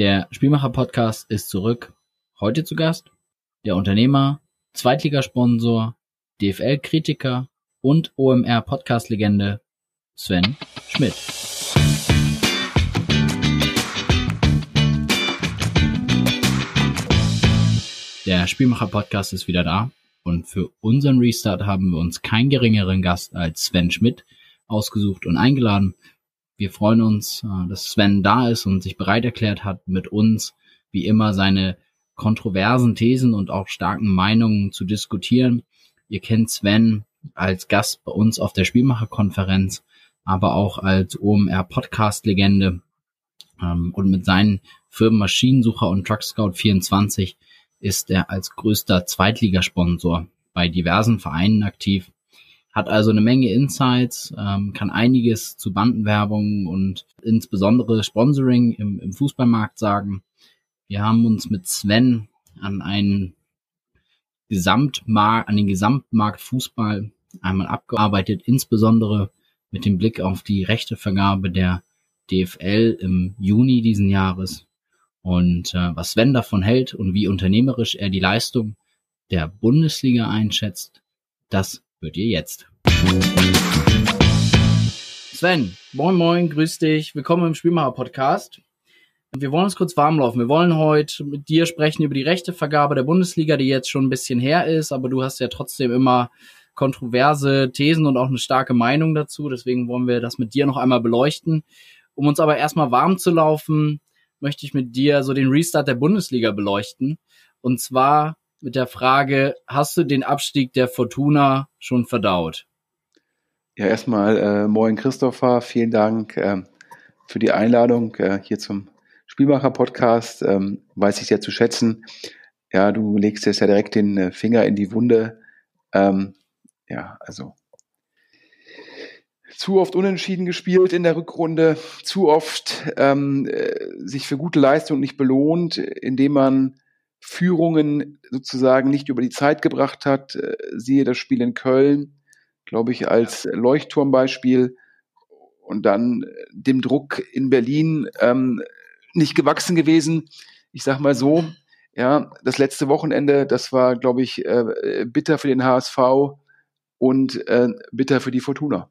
Der Spielmacher-Podcast ist zurück. Heute zu Gast der Unternehmer, Zweitligasponsor, DFL-Kritiker und OMR-Podcast-Legende Sven Schmidt. Der Spielmacher-Podcast ist wieder da und für unseren Restart haben wir uns keinen geringeren Gast als Sven Schmidt ausgesucht und eingeladen. Wir freuen uns, äh, dass Sven da ist und sich bereit erklärt hat, mit uns wie immer seine kontroversen Thesen und auch starken Meinungen zu diskutieren. Ihr kennt Sven als Gast bei uns auf der Spielmacherkonferenz, aber auch als OMR Podcast Legende ähm, und mit seinen Firmen Maschinensucher und Truck Scout 24 ist er als größter Zweitligasponsor bei diversen Vereinen aktiv, hat also eine Menge Insights, ähm, kann einiges zu Bandenwerbung und insbesondere Sponsoring im, im Fußballmarkt sagen. Wir haben uns mit Sven an einen Gesamtmarkt, an den Gesamtmarkt Fußball einmal abgearbeitet, insbesondere mit dem Blick auf die Rechtevergabe der DFL im Juni diesen Jahres und äh, was Sven davon hält und wie unternehmerisch er die Leistung der Bundesliga einschätzt, das hört ihr jetzt. Sven, moin moin, grüß dich, willkommen im Spielmacher Podcast. Wir wollen uns kurz warm laufen. Wir wollen heute mit dir sprechen über die Rechtevergabe der Bundesliga, die jetzt schon ein bisschen her ist, aber du hast ja trotzdem immer kontroverse Thesen und auch eine starke Meinung dazu. Deswegen wollen wir das mit dir noch einmal beleuchten. Um uns aber erstmal warm zu laufen, möchte ich mit dir so den Restart der Bundesliga beleuchten. Und zwar mit der Frage, hast du den Abstieg der Fortuna schon verdaut? Ja, erstmal äh, moin Christopher, vielen Dank äh, für die Einladung äh, hier zum Spielmacher-Podcast, ähm, weiß ich sehr zu schätzen. Ja, du legst jetzt ja direkt den äh, Finger in die Wunde. Ähm, ja, also zu oft unentschieden gespielt in der Rückrunde, zu oft ähm, äh, sich für gute Leistung nicht belohnt, indem man Führungen sozusagen nicht über die Zeit gebracht hat. Äh, siehe das Spiel in Köln, glaube ich, als Leuchtturmbeispiel. Und dann dem Druck in Berlin ähm, nicht gewachsen gewesen. Ich sag mal so, ja, das letzte Wochenende, das war, glaube ich, äh, bitter für den HSV und äh, bitter für die Fortuna.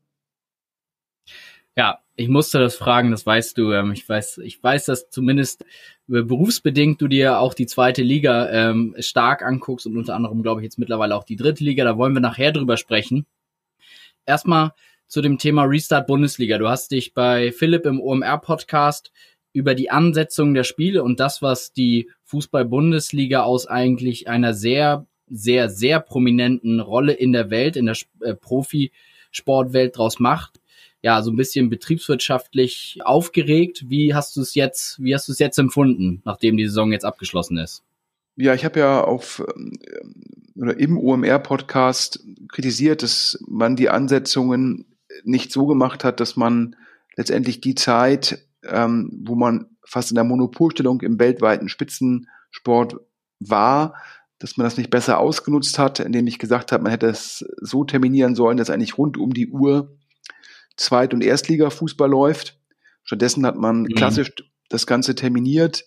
Ja, ich musste das fragen, das weißt du. Ähm, ich weiß, ich weiß, dass zumindest berufsbedingt du dir auch die zweite Liga ähm, stark anguckst und unter anderem, glaube ich, jetzt mittlerweile auch die dritte Liga. Da wollen wir nachher drüber sprechen. Erstmal zu dem Thema Restart Bundesliga. Du hast dich bei Philipp im OMR-Podcast über die Ansetzung der Spiele und das, was die Fußball-Bundesliga aus eigentlich einer sehr, sehr, sehr prominenten Rolle in der Welt, in der äh, Profisportwelt draus macht. Ja, so ein bisschen betriebswirtschaftlich aufgeregt. Wie hast du es jetzt, wie hast du es jetzt empfunden, nachdem die Saison jetzt abgeschlossen ist? Ja, ich habe ja auf ähm, oder im OMR-Podcast kritisiert, dass man die Ansetzungen nicht so gemacht hat, dass man letztendlich die Zeit ähm, wo man fast in der Monopolstellung im weltweiten Spitzensport war, dass man das nicht besser ausgenutzt hat, indem ich gesagt habe, man hätte es so terminieren sollen, dass eigentlich rund um die Uhr Zweit- und Erstliga-Fußball läuft. Stattdessen hat man mhm. klassisch das Ganze terminiert.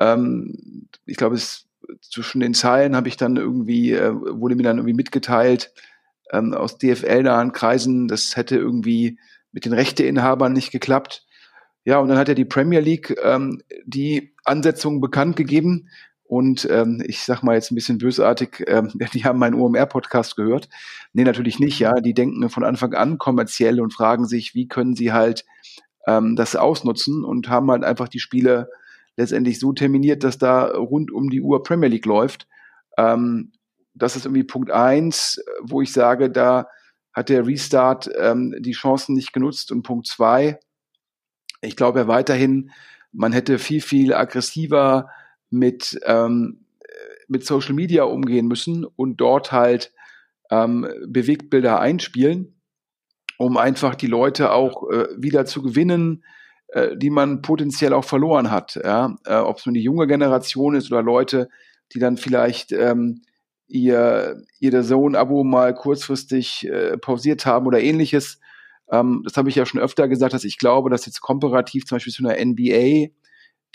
Ähm, ich glaube, es zwischen den Zeilen habe ich dann irgendwie, äh, wurde mir dann irgendwie mitgeteilt, ähm, aus DFL-nahen Kreisen, das hätte irgendwie mit den Rechteinhabern nicht geklappt. Ja, und dann hat er die Premier League ähm, die Ansetzung bekannt gegeben. Und ähm, ich sag mal jetzt ein bisschen bösartig, ähm, die haben meinen OMR-Podcast gehört. Nee, natürlich nicht, ja. Die denken von Anfang an kommerziell und fragen sich, wie können sie halt ähm, das ausnutzen und haben halt einfach die Spiele letztendlich so terminiert, dass da rund um die Uhr Premier League läuft. Ähm, das ist irgendwie Punkt eins, wo ich sage, da hat der Restart ähm, die Chancen nicht genutzt. Und Punkt zwei, ich glaube ja weiterhin, man hätte viel, viel aggressiver mit, ähm, mit Social Media umgehen müssen und dort halt ähm, Bewegtbilder einspielen, um einfach die Leute auch äh, wieder zu gewinnen, äh, die man potenziell auch verloren hat. Ja? Äh, Ob es nur die junge Generation ist oder Leute, die dann vielleicht ähm, ihr, ihr Zone-Abo mal kurzfristig äh, pausiert haben oder ähnliches. Ähm, das habe ich ja schon öfter gesagt, dass ich glaube, dass jetzt komparativ zum Beispiel zu einer NBA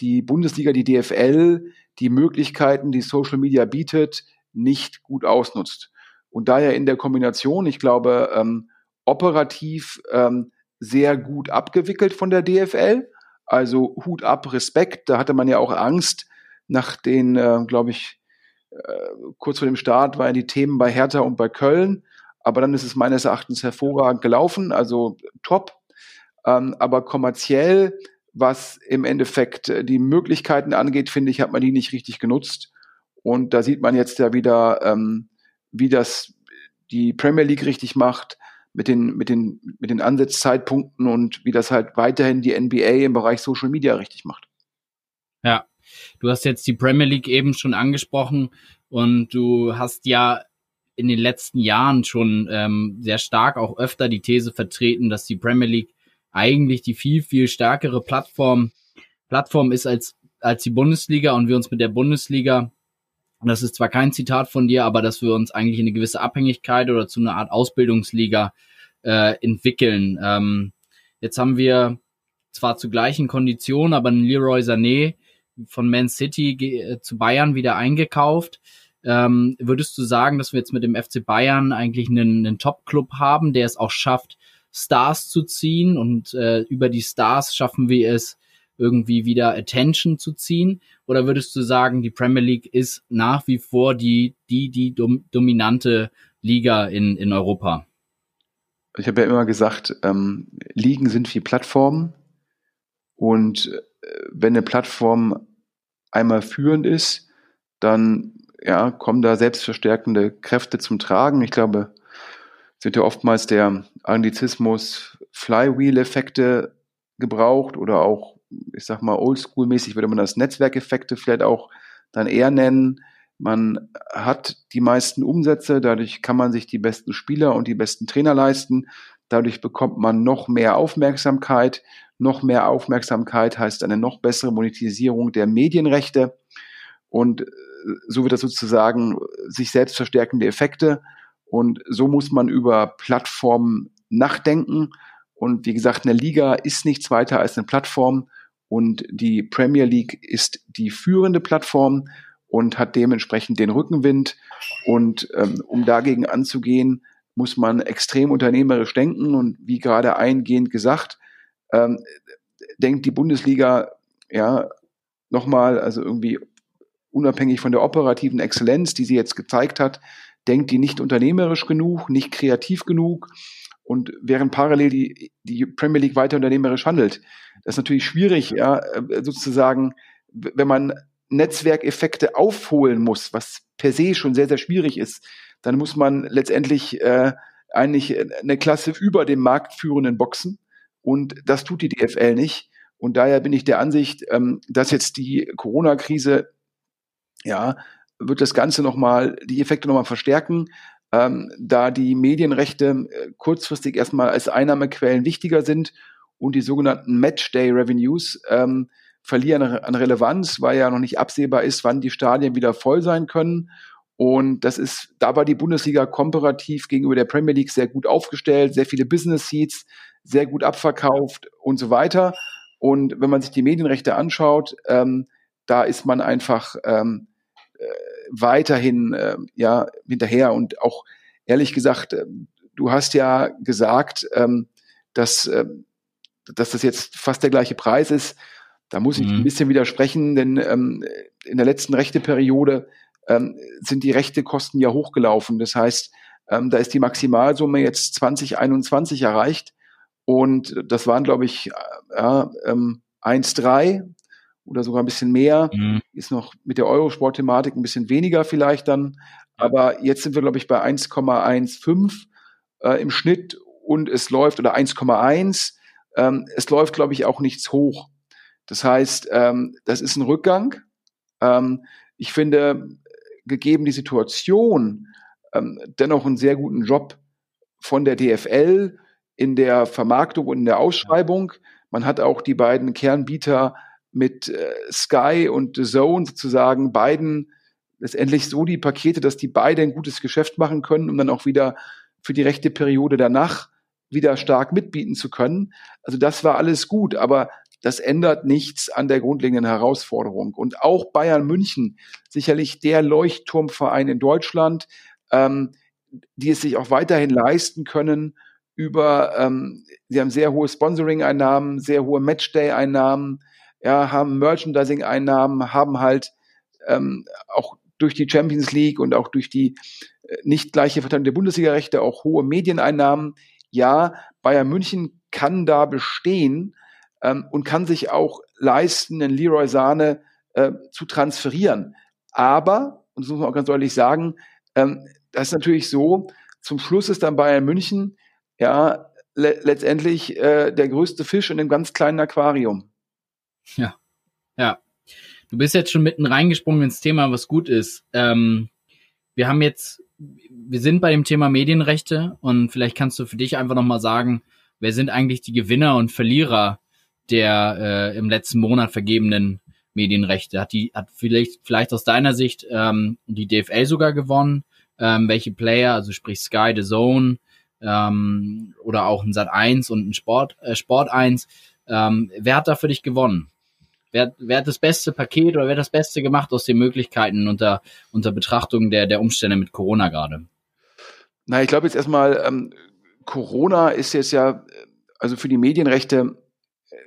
die Bundesliga, die DFL, die Möglichkeiten, die Social Media bietet, nicht gut ausnutzt. Und daher in der Kombination, ich glaube, ähm, operativ ähm, sehr gut abgewickelt von der DFL. Also Hut ab, Respekt. Da hatte man ja auch Angst nach den, äh, glaube ich, äh, kurz vor dem Start waren die Themen bei Hertha und bei Köln. Aber dann ist es meines Erachtens hervorragend gelaufen, also top. Ähm, aber kommerziell, was im Endeffekt äh, die Möglichkeiten angeht, finde ich, hat man die nicht richtig genutzt. Und da sieht man jetzt ja wieder, ähm, wie das die Premier League richtig macht mit den, mit den, mit den Ansatzzeitpunkten und wie das halt weiterhin die NBA im Bereich Social Media richtig macht. Ja, du hast jetzt die Premier League eben schon angesprochen und du hast ja in den letzten Jahren schon ähm, sehr stark auch öfter die These vertreten, dass die Premier League eigentlich die viel, viel stärkere Plattform, Plattform ist als, als die Bundesliga und wir uns mit der Bundesliga und das ist zwar kein Zitat von dir, aber dass wir uns eigentlich in eine gewisse Abhängigkeit oder zu einer Art Ausbildungsliga äh, entwickeln. Ähm, jetzt haben wir zwar zu gleichen Konditionen, aber einen Leroy Sané von Man City äh, zu Bayern wieder eingekauft. Ähm, würdest du sagen, dass wir jetzt mit dem FC Bayern eigentlich einen, einen Top-Club haben, der es auch schafft, Stars zu ziehen und äh, über die Stars schaffen wir es, irgendwie wieder Attention zu ziehen? Oder würdest du sagen, die Premier League ist nach wie vor die, die, die dom dominante Liga in, in Europa? Ich habe ja immer gesagt, ähm, Ligen sind wie Plattformen. Und äh, wenn eine Plattform einmal führend ist, dann ja, kommen da selbstverstärkende Kräfte zum Tragen. Ich glaube, es wird ja oftmals der Anglizismus Flywheel-Effekte gebraucht oder auch ich sag mal, oldschool-mäßig würde man das Netzwerkeffekte vielleicht auch dann eher nennen. Man hat die meisten Umsätze, dadurch kann man sich die besten Spieler und die besten Trainer leisten. Dadurch bekommt man noch mehr Aufmerksamkeit. Noch mehr Aufmerksamkeit heißt eine noch bessere Monetisierung der Medienrechte. Und äh, so wird das sozusagen sich selbst verstärkende Effekte. Und so muss man über Plattformen nachdenken. Und wie gesagt, eine Liga ist nichts weiter als eine Plattform. Und die Premier League ist die führende Plattform und hat dementsprechend den Rückenwind. Und ähm, um dagegen anzugehen, muss man extrem unternehmerisch denken. Und wie gerade eingehend gesagt, ähm, denkt die Bundesliga ja nochmal, also irgendwie unabhängig von der operativen Exzellenz, die sie jetzt gezeigt hat, denkt die nicht unternehmerisch genug, nicht kreativ genug und während parallel die, die Premier League weiter unternehmerisch handelt. Das ist natürlich schwierig, ja, äh, sozusagen, wenn man Netzwerkeffekte aufholen muss, was per se schon sehr, sehr schwierig ist, dann muss man letztendlich äh, eigentlich eine Klasse über dem marktführenden Boxen. Und das tut die DFL nicht. Und daher bin ich der Ansicht, ähm, dass jetzt die Corona-Krise, ja, wird das Ganze nochmal, die Effekte nochmal verstärken ähm, da die Medienrechte äh, kurzfristig erstmal als Einnahmequellen wichtiger sind und die sogenannten Matchday Revenues ähm, verlieren an Relevanz, weil ja noch nicht absehbar ist, wann die Stadien wieder voll sein können. Und das ist, da war die Bundesliga komparativ gegenüber der Premier League sehr gut aufgestellt, sehr viele Business Seats, sehr gut abverkauft und so weiter. Und wenn man sich die Medienrechte anschaut, ähm, da ist man einfach ähm, äh, weiterhin äh, ja hinterher und auch ehrlich gesagt, äh, du hast ja gesagt, ähm, dass, äh, dass das jetzt fast der gleiche Preis ist. Da muss ich mhm. ein bisschen widersprechen, denn ähm, in der letzten Rechteperiode ähm, sind die Rechtekosten ja hochgelaufen. Das heißt, ähm, da ist die Maximalsumme jetzt 2021 erreicht und das waren, glaube ich, äh, ja, ähm, 1,3 oder sogar ein bisschen mehr. Mhm. Ist noch mit der Eurosport-Thematik ein bisschen weniger vielleicht dann. Aber jetzt sind wir, glaube ich, bei 1,15 äh, im Schnitt und es läuft, oder 1,1. Ähm, es läuft, glaube ich, auch nichts hoch. Das heißt, ähm, das ist ein Rückgang. Ähm, ich finde, gegeben die Situation, ähm, dennoch einen sehr guten Job von der DFL in der Vermarktung und in der Ausschreibung. Man hat auch die beiden Kernbieter mit äh, Sky und The Zone sozusagen beiden letztendlich so die Pakete, dass die beide ein gutes Geschäft machen können, um dann auch wieder für die rechte Periode danach wieder stark mitbieten zu können. Also das war alles gut, aber das ändert nichts an der grundlegenden Herausforderung. Und auch Bayern München, sicherlich der Leuchtturmverein in Deutschland, ähm, die es sich auch weiterhin leisten können, über, ähm, sie haben sehr hohe Sponsoring-Einnahmen, sehr hohe Matchday-Einnahmen, ja, haben Merchandising-Einnahmen, haben halt ähm, auch durch die Champions League und auch durch die äh, nicht gleiche Verteilung der Bundesliga-Rechte auch hohe Medieneinnahmen. Ja, Bayern München kann da bestehen ähm, und kann sich auch leisten, einen Leroy Sahne äh, zu transferieren. Aber, und das muss man auch ganz deutlich sagen, ähm, das ist natürlich so, zum Schluss ist dann Bayern München ja le letztendlich äh, der größte Fisch in einem ganz kleinen Aquarium. Ja, ja. Du bist jetzt schon mitten reingesprungen ins Thema, was gut ist. Ähm, wir haben jetzt, wir sind bei dem Thema Medienrechte und vielleicht kannst du für dich einfach nochmal sagen, wer sind eigentlich die Gewinner und Verlierer der äh, im letzten Monat vergebenen Medienrechte? Hat die, hat vielleicht, vielleicht aus deiner Sicht ähm, die DFL sogar gewonnen? Ähm, welche Player, also sprich Sky, The Zone ähm, oder auch ein Sat 1 und ein Sport, äh, Sport 1, ähm, wer hat da für dich gewonnen? Wer, wer hat das beste Paket oder wer hat das Beste gemacht aus den Möglichkeiten unter, unter Betrachtung der, der Umstände mit Corona gerade? Na, ich glaube jetzt erstmal, ähm, Corona ist jetzt ja, also für die Medienrechte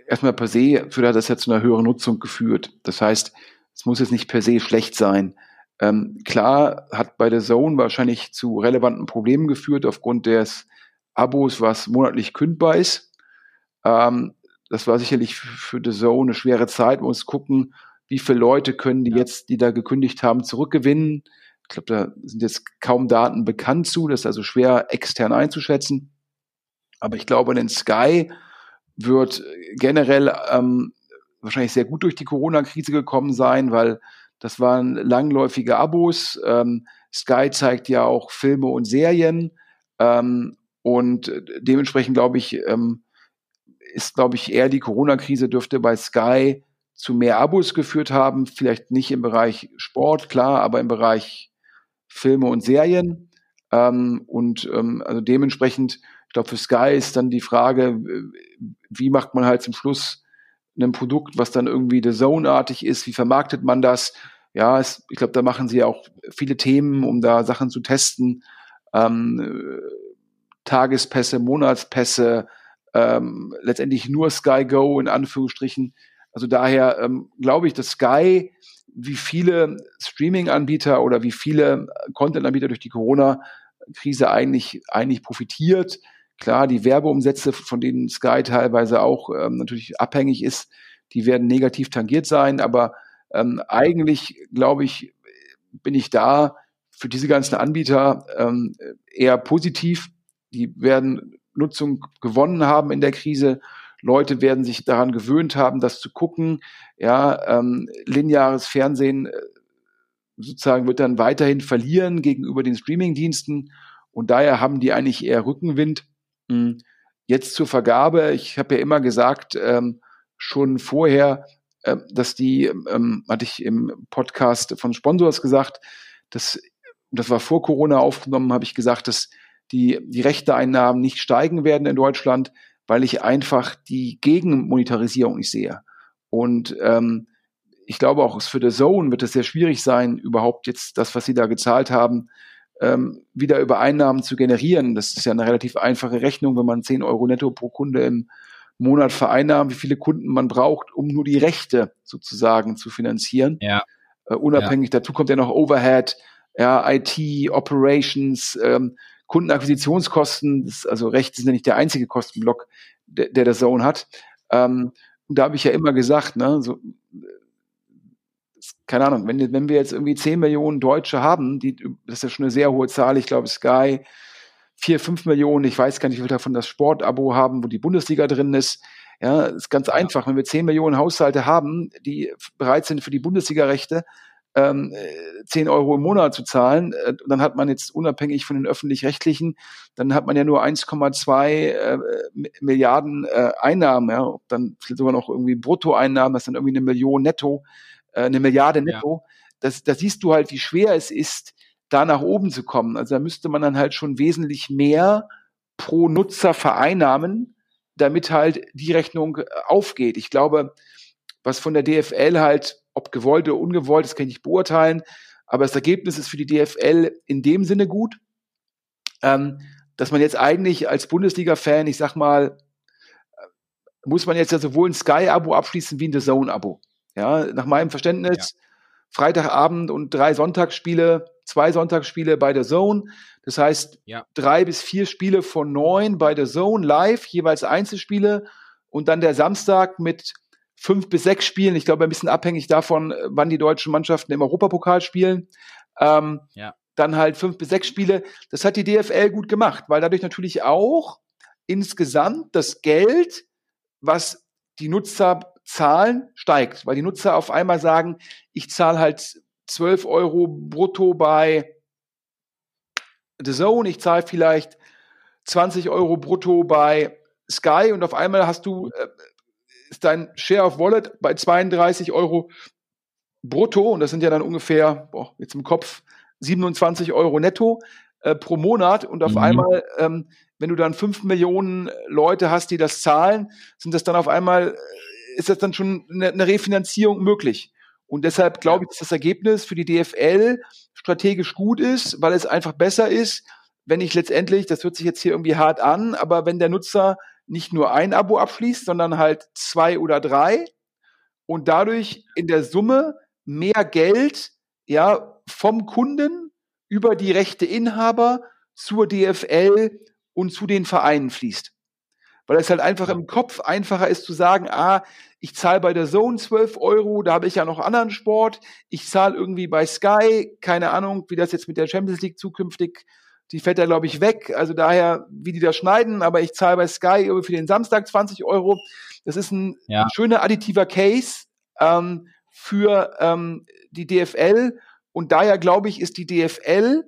erstmal per se führt das ja zu einer höheren Nutzung geführt. Das heißt, es muss jetzt nicht per se schlecht sein. Ähm, klar hat bei der Zone wahrscheinlich zu relevanten Problemen geführt aufgrund des Abos, was monatlich kündbar ist. Ähm, das war sicherlich für The Zone eine schwere Zeit. Man muss gucken, wie viele Leute können die ja. jetzt, die da gekündigt haben, zurückgewinnen. Ich glaube, da sind jetzt kaum Daten bekannt zu. Das ist also schwer extern einzuschätzen. Aber ich glaube, den Sky wird generell ähm, wahrscheinlich sehr gut durch die Corona-Krise gekommen sein, weil das waren langläufige Abos. Ähm, Sky zeigt ja auch Filme und Serien. Ähm, und dementsprechend glaube ich, ähm, ist, glaube ich, eher die Corona-Krise dürfte bei Sky zu mehr Abos geführt haben. Vielleicht nicht im Bereich Sport, klar, aber im Bereich Filme und Serien. Ähm, und ähm, also dementsprechend, ich glaube, für Sky ist dann die Frage, wie macht man halt zum Schluss ein Produkt, was dann irgendwie The Zone-artig ist, wie vermarktet man das? Ja, es, ich glaube, da machen sie auch viele Themen, um da Sachen zu testen. Ähm, Tagespässe, Monatspässe, ähm, letztendlich nur Sky Go in Anführungsstrichen. Also daher ähm, glaube ich, dass Sky wie viele Streaming-Anbieter oder wie viele Content-Anbieter durch die Corona-Krise eigentlich, eigentlich profitiert. Klar, die Werbeumsätze, von denen Sky teilweise auch ähm, natürlich abhängig ist, die werden negativ tangiert sein, aber ähm, eigentlich, glaube ich, bin ich da für diese ganzen Anbieter ähm, eher positiv. Die werden Nutzung gewonnen haben in der Krise. Leute werden sich daran gewöhnt haben, das zu gucken. Ja, ähm, lineares Fernsehen äh, sozusagen wird dann weiterhin verlieren gegenüber den Streamingdiensten und daher haben die eigentlich eher Rückenwind. Jetzt zur Vergabe. Ich habe ja immer gesagt, ähm, schon vorher, äh, dass die, ähm, hatte ich im Podcast von Sponsors gesagt, dass, das war vor Corona aufgenommen, habe ich gesagt, dass die, die Rechteeinnahmen nicht steigen werden in Deutschland, weil ich einfach die Gegenmonetarisierung nicht sehe. Und ähm, ich glaube auch für The Zone wird es sehr schwierig sein, überhaupt jetzt das, was sie da gezahlt haben, ähm, wieder über Einnahmen zu generieren. Das ist ja eine relativ einfache Rechnung, wenn man 10 Euro netto pro Kunde im Monat vereinnahmt, wie viele Kunden man braucht, um nur die Rechte sozusagen zu finanzieren. Ja. Äh, unabhängig, ja. dazu kommt ja noch Overhead, ja, IT, Operations, ähm, Kundenakquisitionskosten, das, also Rechte sind ja nicht der einzige Kostenblock, der, der der Zone hat. Ähm, und da habe ich ja immer gesagt, ne, so, keine Ahnung, wenn, wenn wir jetzt irgendwie 10 Millionen Deutsche haben, die, das ist ja schon eine sehr hohe Zahl, ich glaube Sky 4, 5 Millionen, ich weiß gar nicht, wie viel davon das Sportabo haben, wo die Bundesliga drin ist. Ja, ist ganz ja. einfach. Wenn wir 10 Millionen Haushalte haben, die bereit sind für die Bundesliga-Rechte, ähm, 10 Euro im Monat zu zahlen, äh, dann hat man jetzt unabhängig von den öffentlich-rechtlichen, dann hat man ja nur 1,2 äh, Milliarden äh, Einnahmen, ja, dann sogar noch irgendwie Bruttoeinnahmen, das ist dann irgendwie eine Million netto äh, eine Milliarde netto. Ja. Das, da siehst du halt, wie schwer es ist, da nach oben zu kommen. Also da müsste man dann halt schon wesentlich mehr pro Nutzer vereinnahmen, damit halt die Rechnung äh, aufgeht. Ich glaube, was von der DFL halt, ob gewollt oder ungewollt, das kann ich nicht beurteilen, aber das Ergebnis ist für die DFL in dem Sinne gut, ähm, dass man jetzt eigentlich als Bundesliga-Fan, ich sag mal, äh, muss man jetzt ja sowohl ein Sky-Abo abschließen wie ein The Zone-Abo. Ja, nach meinem Verständnis, ja. Freitagabend und drei Sonntagsspiele, zwei Sonntagsspiele bei der Zone. Das heißt, ja. drei bis vier Spiele von neun bei der Zone live, jeweils Einzelspiele und dann der Samstag mit fünf bis sechs Spielen. Ich glaube, ein bisschen abhängig davon, wann die deutschen Mannschaften im Europapokal spielen. Ähm, ja. Dann halt fünf bis sechs Spiele. Das hat die DFL gut gemacht, weil dadurch natürlich auch insgesamt das Geld, was die Nutzer zahlen, steigt, weil die Nutzer auf einmal sagen, ich zahle halt 12 Euro brutto bei The Zone, ich zahle vielleicht 20 Euro brutto bei Sky und auf einmal hast du, äh, ist dein Share of Wallet bei 32 Euro brutto und das sind ja dann ungefähr, boah, jetzt im Kopf, 27 Euro netto äh, pro Monat und auf mhm. einmal, ähm, wenn du dann 5 Millionen Leute hast, die das zahlen, sind das dann auf einmal ist das dann schon eine, eine Refinanzierung möglich. Und deshalb glaube ich, dass das Ergebnis für die DFL strategisch gut ist, weil es einfach besser ist, wenn ich letztendlich, das hört sich jetzt hier irgendwie hart an, aber wenn der Nutzer nicht nur ein Abo abschließt, sondern halt zwei oder drei und dadurch in der Summe mehr Geld ja vom Kunden über die Rechteinhaber zur DFL und zu den Vereinen fließt weil es halt einfach im Kopf einfacher ist zu sagen, ah, ich zahle bei der Zone 12 Euro, da habe ich ja noch anderen Sport, ich zahle irgendwie bei Sky, keine Ahnung, wie das jetzt mit der Champions League zukünftig, die fällt da glaube ich weg, also daher, wie die da schneiden, aber ich zahle bei Sky für den Samstag 20 Euro. Das ist ein ja. schöner additiver Case ähm, für ähm, die DFL und daher glaube ich, ist die DFL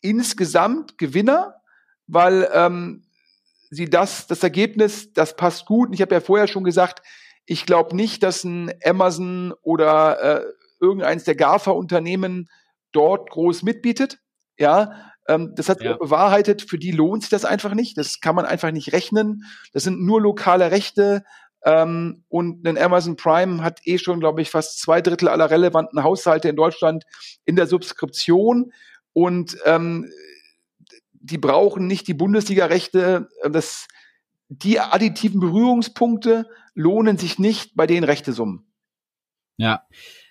insgesamt Gewinner, weil ähm, sie das, das Ergebnis, das passt gut. Und ich habe ja vorher schon gesagt, ich glaube nicht, dass ein Amazon oder äh, irgendeins der GAFA-Unternehmen dort groß mitbietet. Ja, ähm, das hat sich ja. bewahrheitet. Für die lohnt sich das einfach nicht. Das kann man einfach nicht rechnen. Das sind nur lokale Rechte. Ähm, und ein Amazon Prime hat eh schon, glaube ich, fast zwei Drittel aller relevanten Haushalte in Deutschland in der Subskription. Und ähm, die brauchen nicht die Bundesliga-Rechte. Das, die additiven Berührungspunkte lohnen sich nicht bei den Rechtesummen. Ja.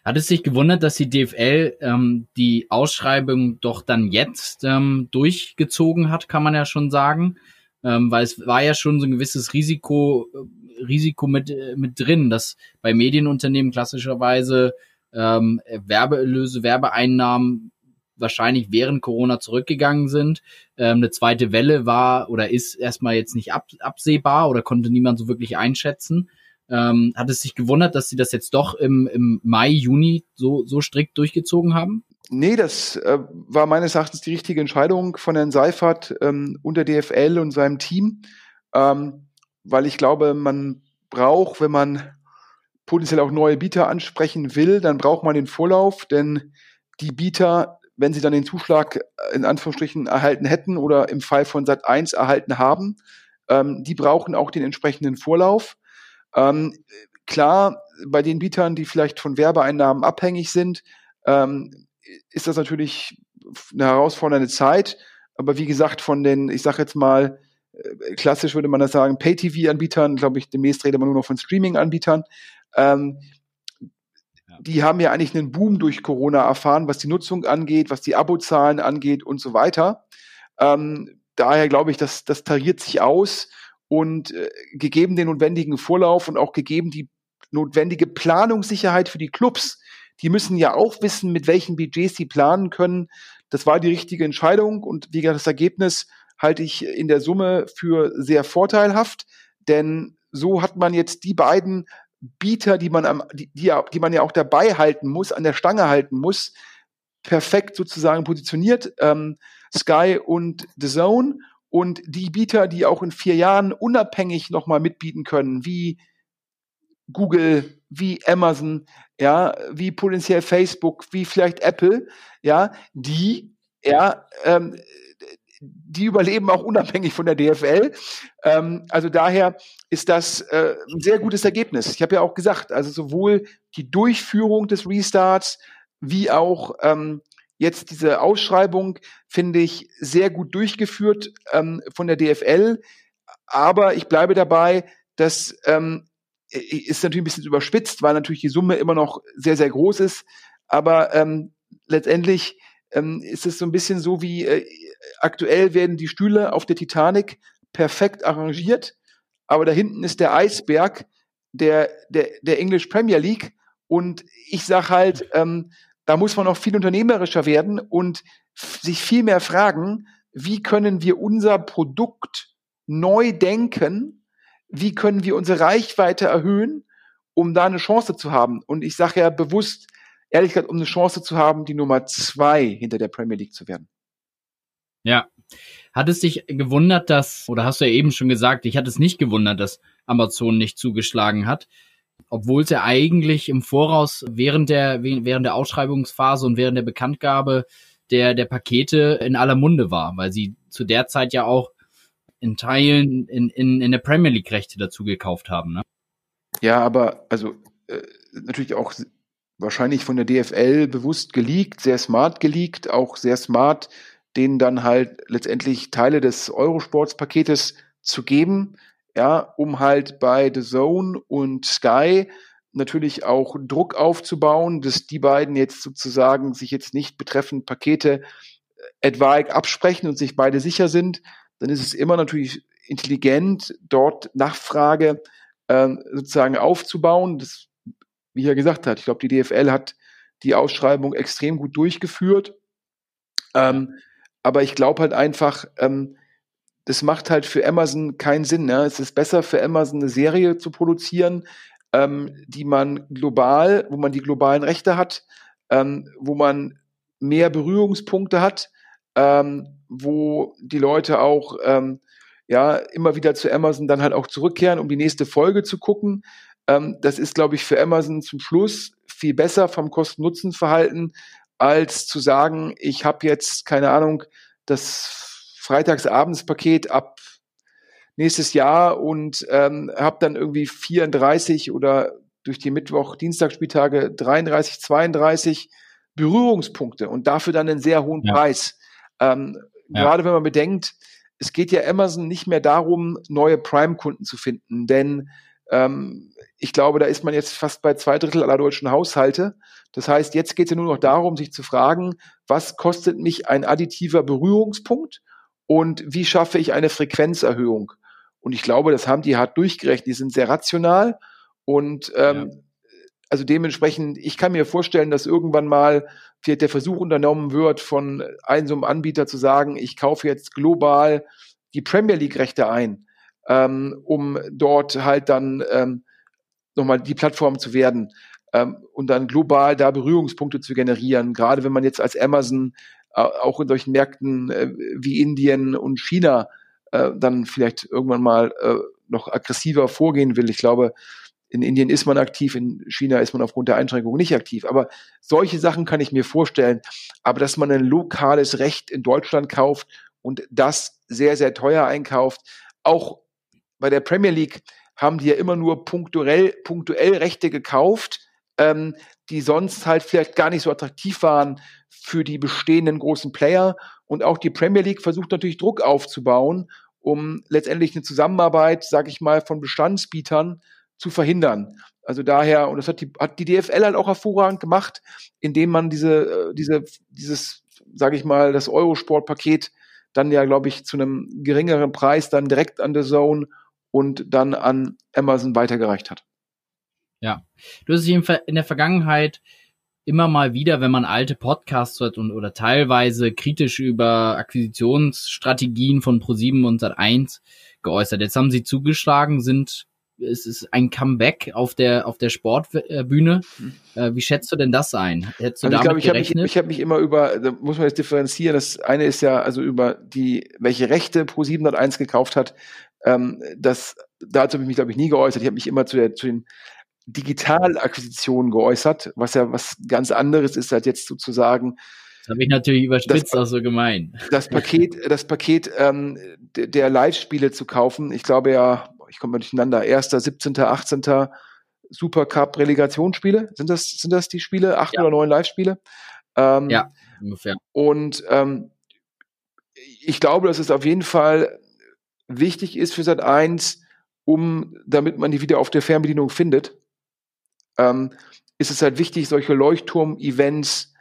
Hat es sich gewundert, dass die DFL ähm, die Ausschreibung doch dann jetzt ähm, durchgezogen hat, kann man ja schon sagen. Ähm, weil es war ja schon so ein gewisses Risiko, äh, Risiko mit, äh, mit drin, dass bei Medienunternehmen klassischerweise ähm, Werbeerlöse, Werbeeinnahmen wahrscheinlich während Corona zurückgegangen sind. Ähm, eine zweite Welle war oder ist erstmal jetzt nicht ab, absehbar oder konnte niemand so wirklich einschätzen. Ähm, hat es sich gewundert, dass sie das jetzt doch im, im Mai, Juni so, so strikt durchgezogen haben? Nee, das äh, war meines Erachtens die richtige Entscheidung von Herrn Seifert ähm, und der DFL und seinem Team, ähm, weil ich glaube, man braucht, wenn man potenziell auch neue Bieter ansprechen will, dann braucht man den Vorlauf, denn die Bieter wenn sie dann den Zuschlag äh, in Anführungsstrichen erhalten hätten oder im Fall von Sat 1 erhalten haben, ähm, die brauchen auch den entsprechenden Vorlauf. Ähm, klar, bei den Bietern, die vielleicht von Werbeeinnahmen abhängig sind, ähm, ist das natürlich eine herausfordernde Zeit. Aber wie gesagt, von den, ich sage jetzt mal, äh, klassisch würde man das sagen, Pay-TV-Anbietern, glaube ich, demnächst redet man nur noch von Streaming-Anbietern. Ähm, die haben ja eigentlich einen Boom durch Corona erfahren, was die Nutzung angeht, was die Abozahlen angeht und so weiter. Ähm, daher glaube ich, dass das tariert sich aus und äh, gegeben den notwendigen Vorlauf und auch gegeben die notwendige Planungssicherheit für die Clubs, die müssen ja auch wissen, mit welchen Budgets sie planen können. Das war die richtige Entscheidung und wie gesagt, das Ergebnis halte ich in der Summe für sehr vorteilhaft, denn so hat man jetzt die beiden Bieter, die man am, die, die, die man ja auch dabei halten muss, an der Stange halten muss, perfekt sozusagen positioniert, ähm, Sky und The Zone. Und die Bieter, die auch in vier Jahren unabhängig nochmal mitbieten können, wie Google, wie Amazon, ja, wie potenziell Facebook, wie vielleicht Apple, ja, die, ja, ähm, die überleben auch unabhängig von der DFL. Ähm, also daher ist das äh, ein sehr gutes Ergebnis. Ich habe ja auch gesagt, also sowohl die Durchführung des Restarts wie auch ähm, jetzt diese Ausschreibung finde ich sehr gut durchgeführt ähm, von der DFL. Aber ich bleibe dabei, dass ähm, ist natürlich ein bisschen überspitzt, weil natürlich die Summe immer noch sehr, sehr groß ist. Aber ähm, letztendlich ähm, ist es so ein bisschen so wie äh, aktuell werden die Stühle auf der Titanic perfekt arrangiert, aber da hinten ist der Eisberg der, der, der English Premier League. Und ich sag halt, ähm, da muss man noch viel unternehmerischer werden und sich viel mehr fragen, wie können wir unser Produkt neu denken? Wie können wir unsere Reichweite erhöhen, um da eine Chance zu haben? Und ich sage ja bewusst, ehrlich gesagt, um eine Chance zu haben, die Nummer zwei hinter der Premier League zu werden. Ja. Hat es dich gewundert, dass, oder hast du ja eben schon gesagt, ich hatte es nicht gewundert, dass Amazon nicht zugeschlagen hat, obwohl es ja eigentlich im Voraus während der, während der Ausschreibungsphase und während der Bekanntgabe der, der Pakete in aller Munde war, weil sie zu der Zeit ja auch in Teilen in, in, in der Premier League Rechte dazu gekauft haben, ne? Ja, aber also äh, natürlich auch wahrscheinlich von der DFL bewusst geleakt, sehr smart geleakt, auch sehr smart, denen dann halt letztendlich Teile des Eurosports-Paketes zu geben, ja, um halt bei The Zone und Sky natürlich auch Druck aufzubauen, dass die beiden jetzt sozusagen sich jetzt nicht betreffend Pakete etwaig absprechen und sich beide sicher sind, dann ist es immer natürlich intelligent, dort Nachfrage äh, sozusagen aufzubauen. Das wie er gesagt hat, ich glaube, die DFL hat die Ausschreibung extrem gut durchgeführt. Ähm, aber ich glaube halt einfach, ähm, das macht halt für Amazon keinen Sinn. Ne? Es ist besser für Amazon eine Serie zu produzieren, ähm, die man global, wo man die globalen Rechte hat, ähm, wo man mehr Berührungspunkte hat, ähm, wo die Leute auch ähm, ja immer wieder zu Amazon dann halt auch zurückkehren, um die nächste Folge zu gucken. Ähm, das ist, glaube ich, für Amazon zum Schluss viel besser vom Kosten-Nutzen-Verhalten, als zu sagen, ich habe jetzt, keine Ahnung, das Freitagsabendspaket ab nächstes Jahr und ähm, habe dann irgendwie 34 oder durch die Mittwoch-Dienstagsspieltage 33, 32 Berührungspunkte und dafür dann einen sehr hohen ja. Preis. Ähm, ja. Gerade wenn man bedenkt, es geht ja Amazon nicht mehr darum, neue Prime-Kunden zu finden, denn ähm, ich glaube, da ist man jetzt fast bei zwei Drittel aller deutschen Haushalte. Das heißt, jetzt geht es ja nur noch darum, sich zu fragen, was kostet mich ein additiver Berührungspunkt und wie schaffe ich eine Frequenzerhöhung? Und ich glaube, das haben die hart durchgerechnet. Die sind sehr rational und ähm, ja. also dementsprechend, ich kann mir vorstellen, dass irgendwann mal vielleicht der Versuch unternommen wird, von einem so einem Anbieter zu sagen, ich kaufe jetzt global die Premier League Rechte ein ähm, um dort halt dann ähm, nochmal die Plattform zu werden ähm, und dann global da Berührungspunkte zu generieren. Gerade wenn man jetzt als Amazon äh, auch in solchen Märkten äh, wie Indien und China äh, dann vielleicht irgendwann mal äh, noch aggressiver vorgehen will. Ich glaube, in Indien ist man aktiv, in China ist man aufgrund der Einschränkungen nicht aktiv. Aber solche Sachen kann ich mir vorstellen. Aber dass man ein lokales Recht in Deutschland kauft und das sehr, sehr teuer einkauft, auch bei der Premier League haben die ja immer nur punktuell, punktuell Rechte gekauft, ähm, die sonst halt vielleicht gar nicht so attraktiv waren für die bestehenden großen Player. Und auch die Premier League versucht natürlich Druck aufzubauen, um letztendlich eine Zusammenarbeit, sage ich mal, von Bestandsbietern zu verhindern. Also daher, und das hat die, hat die DFL halt auch hervorragend gemacht, indem man diese, äh, diese, dieses, sage ich mal, das Eurosport-Paket dann ja, glaube ich, zu einem geringeren Preis dann direkt an der Zone und dann an Amazon weitergereicht hat. Ja, du hast dich in der Vergangenheit immer mal wieder, wenn man alte Podcasts hört und oder teilweise kritisch über Akquisitionsstrategien von Pro7 und Sat1 geäußert. Jetzt haben sie zugeschlagen, sind es ist ein Comeback auf der auf der Sportbühne. Hm. Äh, wie schätzt du denn das ein? Hättest du also ich glaube, ich habe mich, ich hab mich immer über, da muss man jetzt differenzieren. Das eine ist ja also über die, welche Rechte Pro7 1 gekauft hat. Ähm, das, dazu habe ich mich, glaube ich, nie geäußert. Ich habe mich immer zu, der, zu den Digitalakquisitionen geäußert, was ja was ganz anderes ist, als jetzt sozusagen Das habe ich natürlich überspitzt auch so gemeint. Das Paket, das Paket ähm, der Live-Spiele zu kaufen, ich glaube ja, ich komme mal durcheinander, 1., 17., 18. Supercup Relegationsspiele. Sind das, sind das die Spiele? Acht ja. oder neun Live-Spiele? Ähm, ja, ungefähr. Und ähm, ich glaube, dass es auf jeden Fall wichtig ist für Sat 1, um, damit man die wieder auf der Fernbedienung findet, ähm, ist es halt wichtig, solche Leuchtturm-Events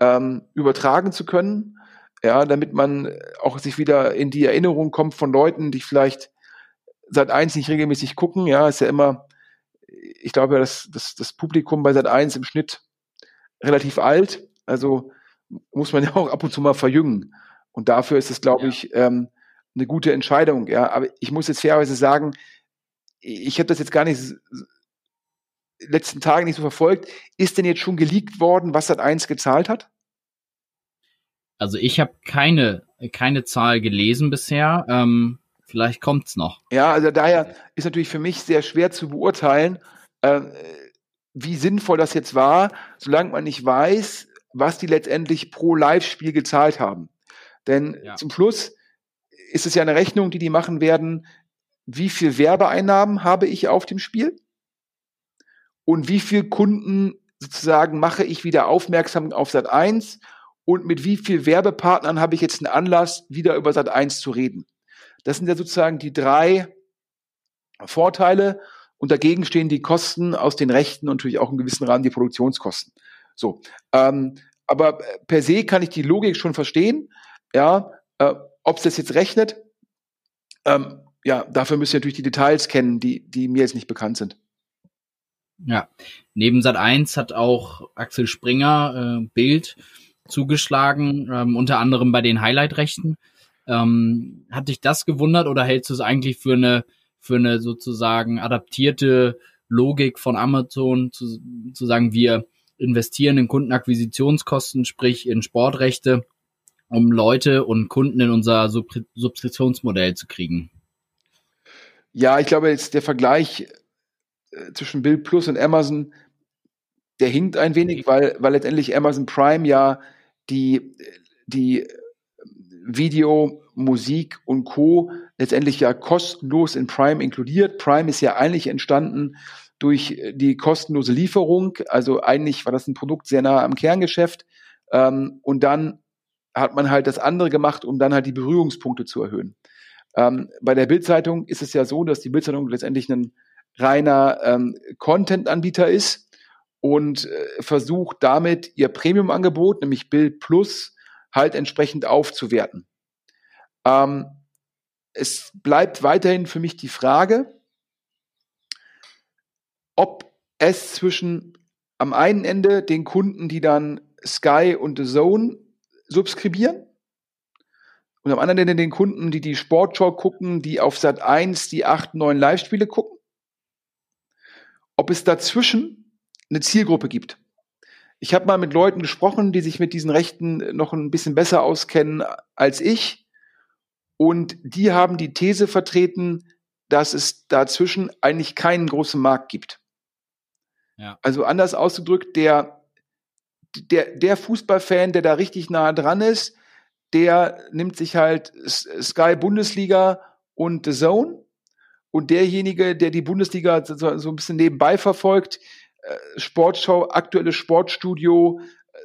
ähm, übertragen zu können. Ja, damit man auch sich wieder in die Erinnerung kommt von Leuten, die vielleicht seit eins nicht regelmäßig gucken. Ja, ist ja immer, ich glaube ja, dass, dass das Publikum bei Sat 1 im Schnitt relativ alt. Also muss man ja auch ab und zu mal verjüngen. Und dafür ist es, glaube ja. ich, ähm, eine gute Entscheidung. Ja, aber ich muss jetzt fairerweise sagen, ich habe das jetzt gar nicht letzten Tagen nicht so verfolgt. Ist denn jetzt schon geleakt worden, was Sat 1 gezahlt hat? Also ich habe keine keine Zahl gelesen bisher. Ähm, vielleicht kommt's noch. Ja, also daher ist natürlich für mich sehr schwer zu beurteilen, äh, wie sinnvoll das jetzt war, solange man nicht weiß, was die letztendlich pro Live-Spiel gezahlt haben. Denn ja. zum Schluss ist es ja eine Rechnung, die die machen werden, wie viel Werbeeinnahmen habe ich auf dem Spiel und wie viel Kunden sozusagen mache ich wieder aufmerksam auf Sat 1 und mit wie viel Werbepartnern habe ich jetzt einen Anlass, wieder über Sat 1 zu reden. Das sind ja sozusagen die drei Vorteile und dagegen stehen die Kosten aus den Rechten und natürlich auch in gewissen Rahmen die Produktionskosten. So, ähm, aber per se kann ich die Logik schon verstehen. Ja, äh, ob es das jetzt rechnet, ähm, ja, dafür müsst ihr natürlich die Details kennen, die, die mir jetzt nicht bekannt sind. Ja, neben Sat 1 hat auch Axel Springer äh, Bild zugeschlagen, ähm, unter anderem bei den Highlight-Rechten. Ähm, hat dich das gewundert oder hältst du es eigentlich für eine, für eine sozusagen adaptierte Logik von Amazon zu, zu sagen, wir investieren in Kundenakquisitionskosten, sprich in Sportrechte, um Leute und Kunden in unser Sub Subskriptionsmodell zu kriegen? Ja, ich glaube, jetzt der Vergleich zwischen Bill Plus und Amazon, der hinkt ein wenig, weil, weil letztendlich Amazon Prime ja die, die Video, Musik und Co. letztendlich ja kostenlos in Prime inkludiert. Prime ist ja eigentlich entstanden durch die kostenlose Lieferung. Also eigentlich war das ein Produkt sehr nah am Kerngeschäft. Ähm, und dann hat man halt das andere gemacht, um dann halt die Berührungspunkte zu erhöhen. Ähm, bei der Bildzeitung ist es ja so, dass die Bildzeitung letztendlich ein reiner ähm, Content-Anbieter ist und äh, versucht damit ihr Premium-Angebot, nämlich Bild Plus, halt entsprechend aufzuwerten. Ähm, es bleibt weiterhin für mich die Frage, ob es zwischen am einen Ende den Kunden, die dann Sky und The Zone subskribieren und am anderen Ende den Kunden, die die Sportshow gucken, die auf Sat 1 die acht, neun Live-Spiele gucken. Ob es dazwischen eine Zielgruppe gibt. Ich habe mal mit Leuten gesprochen, die sich mit diesen Rechten noch ein bisschen besser auskennen als ich. Und die haben die These vertreten, dass es dazwischen eigentlich keinen großen Markt gibt. Ja. Also anders ausgedrückt, der, der, der Fußballfan, der da richtig nah dran ist, der nimmt sich halt Sky Bundesliga und The Zone. Und derjenige, der die Bundesliga so, so ein bisschen nebenbei verfolgt, äh, Sportschau, aktuelles Sportstudio,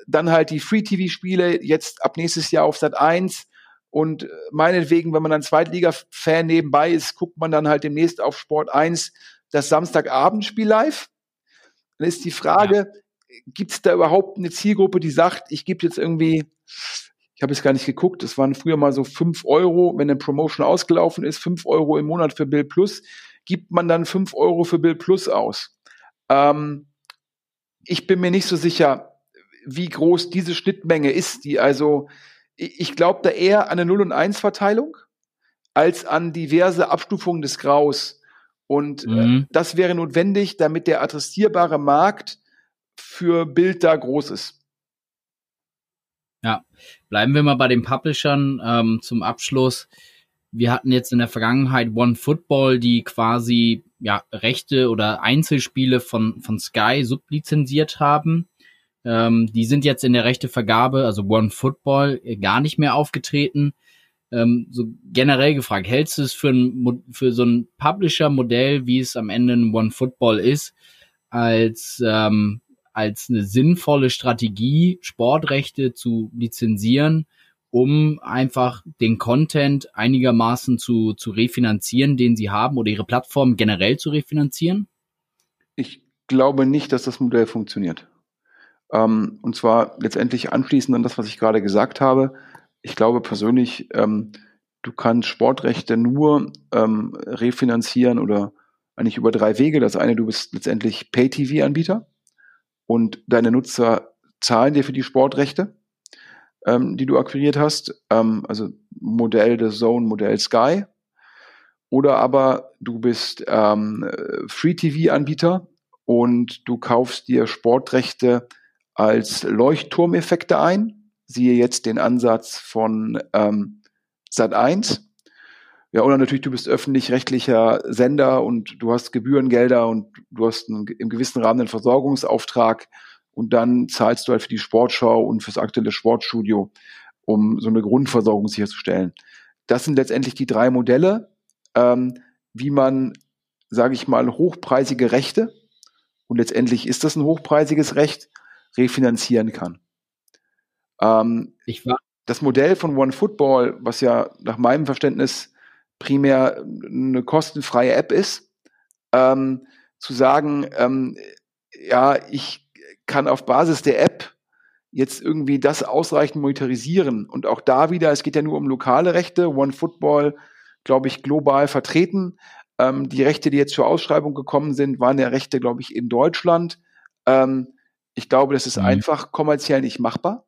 dann halt die Free-TV-Spiele, jetzt ab nächstes Jahr auf Sat 1. Und äh, meinetwegen, wenn man dann Zweitliga-Fan nebenbei ist, guckt man dann halt demnächst auf Sport 1 das Samstagabendspiel live. Dann ist die Frage, ja. gibt es da überhaupt eine Zielgruppe, die sagt, ich gebe jetzt irgendwie ich habe es gar nicht geguckt, es waren früher mal so fünf Euro, wenn eine Promotion ausgelaufen ist, fünf Euro im Monat für Bill Plus, gibt man dann fünf Euro für Bill Plus aus. Ähm, ich bin mir nicht so sicher, wie groß diese Schnittmenge ist, die also, ich glaube da eher an eine 0 und 1 Verteilung als an diverse Abstufungen des Graus. Und äh, mhm. äh, das wäre notwendig, damit der adressierbare Markt für Bild da groß ist. Ja, bleiben wir mal bei den Publishern ähm, zum Abschluss. Wir hatten jetzt in der Vergangenheit One Football, die quasi ja Rechte oder Einzelspiele von von Sky sublizenziert haben. Ähm, die sind jetzt in der Rechtevergabe, also One Football, äh, gar nicht mehr aufgetreten. Ähm, so generell gefragt, hältst du es für, ein, für so ein Publisher-Modell, wie es am Ende ein One Football ist, als, ähm, als eine sinnvolle Strategie, Sportrechte zu lizenzieren, um einfach den Content einigermaßen zu, zu refinanzieren, den sie haben oder ihre Plattform generell zu refinanzieren? Ich glaube nicht, dass das Modell funktioniert. Ähm, und zwar letztendlich anschließend an das, was ich gerade gesagt habe. Ich glaube persönlich, ähm, du kannst Sportrechte nur ähm, refinanzieren oder eigentlich über drei Wege. Das eine, du bist letztendlich Pay-TV-Anbieter und deine Nutzer zahlen dir für die Sportrechte, ähm, die du akquiriert hast. Ähm, also Modell der Zone, Modell Sky. Oder aber du bist ähm, Free-TV-Anbieter und du kaufst dir Sportrechte als Leuchtturmeffekte ein. Siehe jetzt den Ansatz von ähm, Sat 1. Ja, oder natürlich, du bist öffentlich-rechtlicher Sender und du hast Gebührengelder und du hast einen, im gewissen Rahmen einen Versorgungsauftrag und dann zahlst du halt für die Sportschau und fürs aktuelle Sportstudio, um so eine Grundversorgung sicherzustellen. Das sind letztendlich die drei Modelle, ähm, wie man, sage ich mal, hochpreisige Rechte, und letztendlich ist das ein hochpreisiges Recht, refinanzieren kann. Ähm, das Modell von One Football, was ja nach meinem Verständnis primär eine kostenfreie App ist, ähm, zu sagen, ähm, ja, ich kann auf Basis der App jetzt irgendwie das ausreichend monetarisieren. Und auch da wieder, es geht ja nur um lokale Rechte. One Football, glaube ich, global vertreten. Ähm, die Rechte, die jetzt zur Ausschreibung gekommen sind, waren ja Rechte, glaube ich, in Deutschland. Ähm, ich glaube, das ist mhm. einfach kommerziell nicht machbar.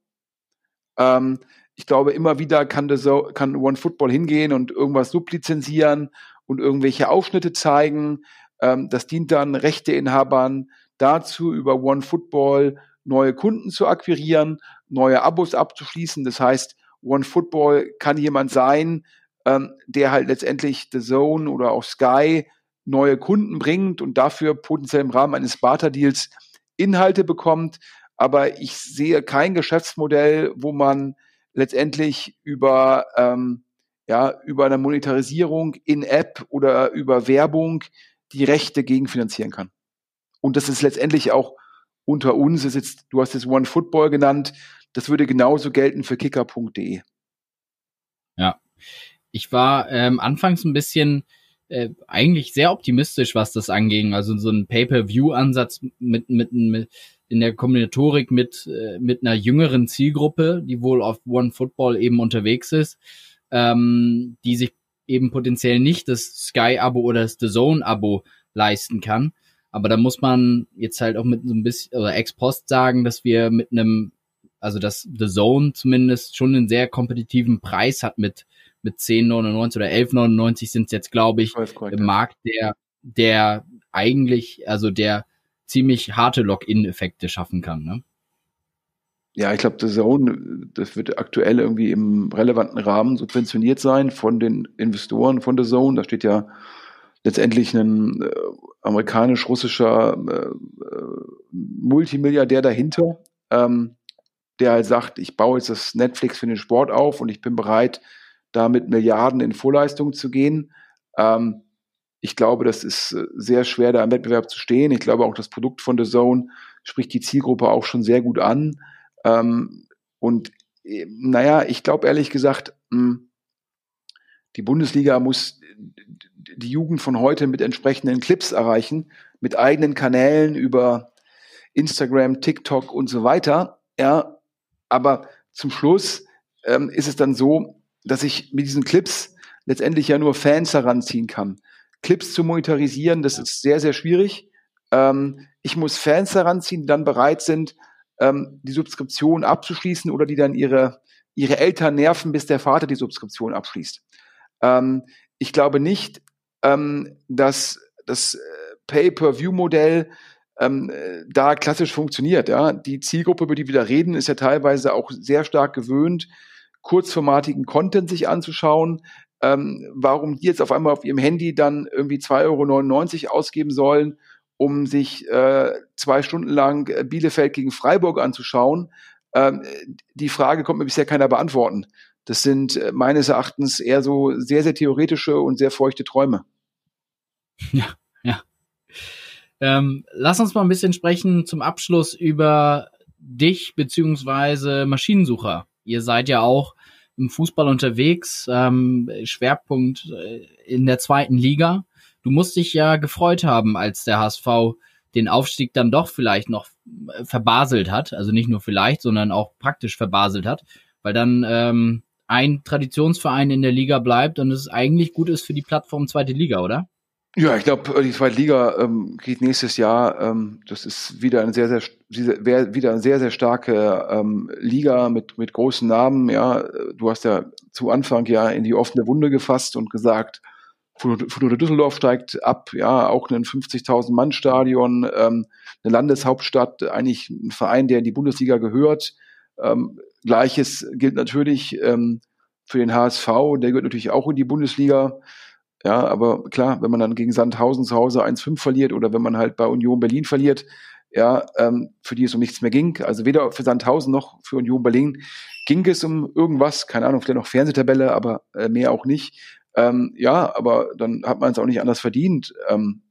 Ich glaube, immer wieder kann, so, kann One Football hingehen und irgendwas sublizenzieren und irgendwelche Aufschnitte zeigen. Ähm, das dient dann Rechteinhabern dazu, über One Football neue Kunden zu akquirieren, neue Abos abzuschließen. Das heißt, One Football kann jemand sein, ähm, der halt letztendlich The Zone oder auch Sky neue Kunden bringt und dafür potenziell im Rahmen eines Barter-Deals Inhalte bekommt, aber ich sehe kein Geschäftsmodell, wo man letztendlich über, ähm, ja, über eine Monetarisierung in App oder über Werbung die Rechte gegenfinanzieren kann. Und das ist letztendlich auch unter uns, ist jetzt, du hast es One Football genannt, das würde genauso gelten für kicker.de. Ja, ich war ähm, anfangs ein bisschen äh, eigentlich sehr optimistisch, was das anging. Also so ein Pay-per-View-Ansatz mit, mit, mit in der Kombinatorik mit, äh, mit einer jüngeren Zielgruppe, die wohl auf One Football eben unterwegs ist, ähm, die sich eben potenziell nicht das Sky-Abo oder das The Zone-Abo leisten kann. Aber da muss man jetzt halt auch mit so ein bisschen oder ex post sagen, dass wir mit einem, also dass The Zone zumindest schon einen sehr kompetitiven Preis hat mit mit 10,99 oder 11,99 sind es jetzt, glaube ich, im Markt, der, der eigentlich, also der ziemlich harte Login-Effekte schaffen kann. Ne? Ja, ich glaube, das Zone, das wird aktuell irgendwie im relevanten Rahmen subventioniert sein von den Investoren von der Zone. Da steht ja letztendlich ein äh, amerikanisch-russischer äh, äh, Multimilliardär dahinter, ähm, der halt sagt, ich baue jetzt das Netflix für den Sport auf und ich bin bereit, da mit Milliarden in Vorleistung zu gehen. Ähm, ich glaube, das ist äh, sehr schwer, da im Wettbewerb zu stehen. Ich glaube auch, das Produkt von The Zone spricht die Zielgruppe auch schon sehr gut an. Ähm, und äh, naja, ich glaube ehrlich gesagt, mh, hm, die Bundesliga muss die Jugend von heute mit entsprechenden Clips erreichen, mit eigenen Kanälen über Instagram, TikTok und so weiter. Ja, aber zum Schluss ähm, ist es dann so, dass ich mit diesen Clips letztendlich ja nur Fans heranziehen kann. Clips zu monetarisieren, das ist sehr, sehr schwierig. Ähm, ich muss Fans heranziehen, die dann bereit sind, ähm, die Subskription abzuschließen oder die dann ihre, ihre Eltern nerven, bis der Vater die Subskription abschließt. Ähm, ich glaube nicht, ähm, dass das äh, Pay-per-View-Modell ähm, da klassisch funktioniert. Ja? Die Zielgruppe, über die wir da reden, ist ja teilweise auch sehr stark gewöhnt, kurzformatigen Content sich anzuschauen, ähm, warum die jetzt auf einmal auf ihrem Handy dann irgendwie 2,99 Euro ausgeben sollen, um sich äh, zwei Stunden lang äh, Bielefeld gegen Freiburg anzuschauen. Ähm, die Frage kommt mir bisher keiner beantworten. Das sind äh, meines Erachtens eher so sehr, sehr theoretische und sehr feuchte Träume. Ja, ja. Ähm, lass uns mal ein bisschen sprechen zum Abschluss über dich beziehungsweise Maschinensucher. Ihr seid ja auch im Fußball unterwegs, ähm, Schwerpunkt äh, in der zweiten Liga. Du musst dich ja gefreut haben, als der HSV den Aufstieg dann doch vielleicht noch äh, verbaselt hat. Also nicht nur vielleicht, sondern auch praktisch verbaselt hat, weil dann ähm, ein Traditionsverein in der Liga bleibt und es eigentlich gut ist für die Plattform zweite Liga, oder? Ja, ich glaube, die zweite Liga ähm, geht nächstes Jahr. Ähm, das ist wieder eine sehr, sehr, wieder eine sehr, sehr starke ähm, Liga mit mit großen Namen. Ja, du hast ja zu Anfang ja in die offene Wunde gefasst und gesagt, Fortuna Düsseldorf steigt ab. Ja, auch ein 50.000 Mann Stadion, ähm, eine Landeshauptstadt, eigentlich ein Verein, der in die Bundesliga gehört. Ähm, Gleiches gilt natürlich ähm, für den HSV, der gehört natürlich auch in die Bundesliga. Ja, aber klar, wenn man dann gegen Sandhausen zu Hause 1-5 verliert oder wenn man halt bei Union Berlin verliert, ja, ähm, für die es um nichts mehr ging. Also weder für Sandhausen noch für Union Berlin ging es um irgendwas, keine Ahnung, vielleicht noch Fernsehtabelle, aber äh, mehr auch nicht. Ähm, ja, aber dann hat man es auch nicht anders verdient, ähm,